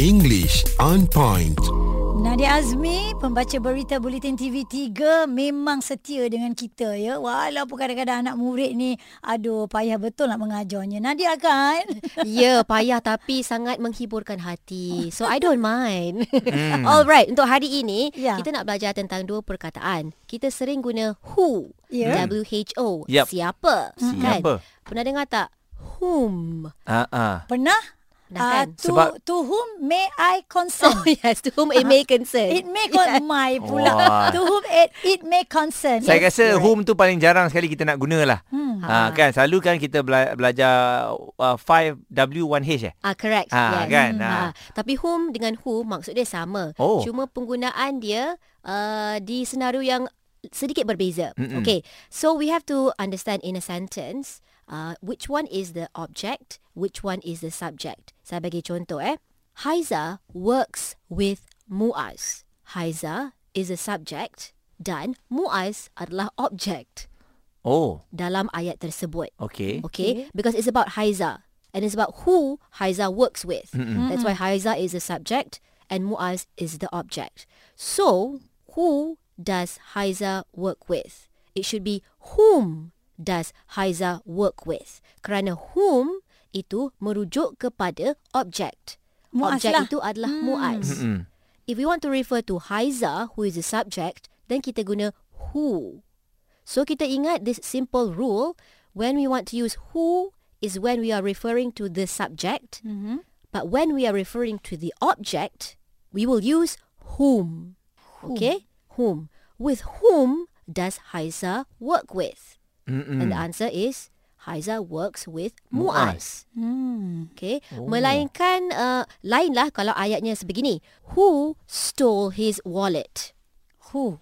English on point. Nadia Azmi, pembaca berita Bulletin TV 3 memang setia dengan kita ya. Walaupun kadang-kadang anak murid ni aduh payah betul nak mengajarnya. Nadia kan? Ya, payah tapi sangat menghiburkan hati. So I don't mind. Hmm. Alright, untuk hari ini Ya. kita nak belajar tentang dua perkataan. Kita sering guna who, Ya. W H O. Yup. Siapa? Siapa? Kan? Pernah dengar tak? Whom. Ah. Pernah? Dah Ah, kan? to, Sebab- to whom may I consent? Oh yes, to whom it may concern. It may con- my pula. Wah. To whom it it may concern. Saya Yes, rasa correct. home tu paling jarang sekali kita nak guna lah. Hmm. Ha, kan selalu kan kita bela- belajar uh, 5W1H eh. Ah correct. Ah, yes. kan? Hmm. Ah. Ah. Tapi whom dengan who maksud dia sama. Oh. Cuma penggunaan dia uh, di senario yang sedikit berbeza. Mm-mm. Okay. So we have to understand in a sentence uh, which one is the object, which one is the subject. Saya bagi contoh eh. Haiza works with Muaz. Haiza is a subject dan Muaz adalah object Oh, dalam ayat tersebut. okay. Okay? Because it's about Haiza. And it's about who Haiza works with. That's why Haiza is the subject and Muaz is the object. So, who does Haiza work with? It should be whom does Haiza work with? Kerana whom itu merujuk kepada object. Muaz object lah. itu adalah Muaz. Mm-mm. If we want to refer to Haiza, who is the subject, then kita guna who. So kita ingat this simple rule, when we want to use who is when we are referring to the subject, Mhm. but when we are referring to the object, we will use whom. Okay? Whom. With whom does Haiza work with? Mm-mm. And the answer is Haiza works with Muaz. Hmm. Okay. Oh. Melainkan uh, lainlah kalau ayatnya sebegini. Who stole his wallet? Who?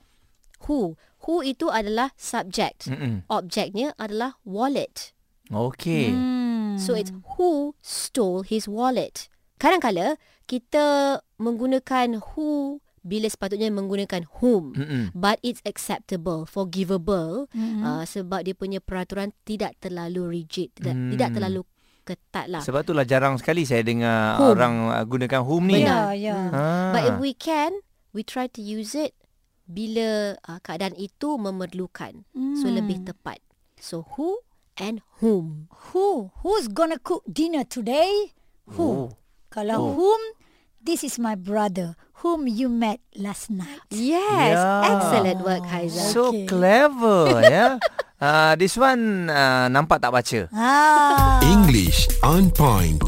Who? Who itu adalah subject. Mm-mm. Objeknya adalah wallet. Okay. Hmm. So it's who stole his wallet. Kadang-kala kita menggunakan who bila sepatutnya menggunakan whom. Mm-mm. But it's acceptable, forgivable Mhm. uh, sebab dia punya peraturan tidak terlalu rigid, tidak, Hmm. tidak terlalu ketat lah. Sebab itulah jarang sekali saya dengar Whom. orang uh, gunakan home ni. Ya, ya. Ah. But if we can, we try to use it bila uh, keadaan itu memerlukan. So Hmm. lebih tepat. So who and whom. Who? Who's gonna cook dinner today? Who? Oh. Kalau whom, this is my brother whom you met last night. Yes, Yeah. excellent work Haiza. So Okay. clever ya. Uh, this one uh, nampak tak baca. Ah. English on point.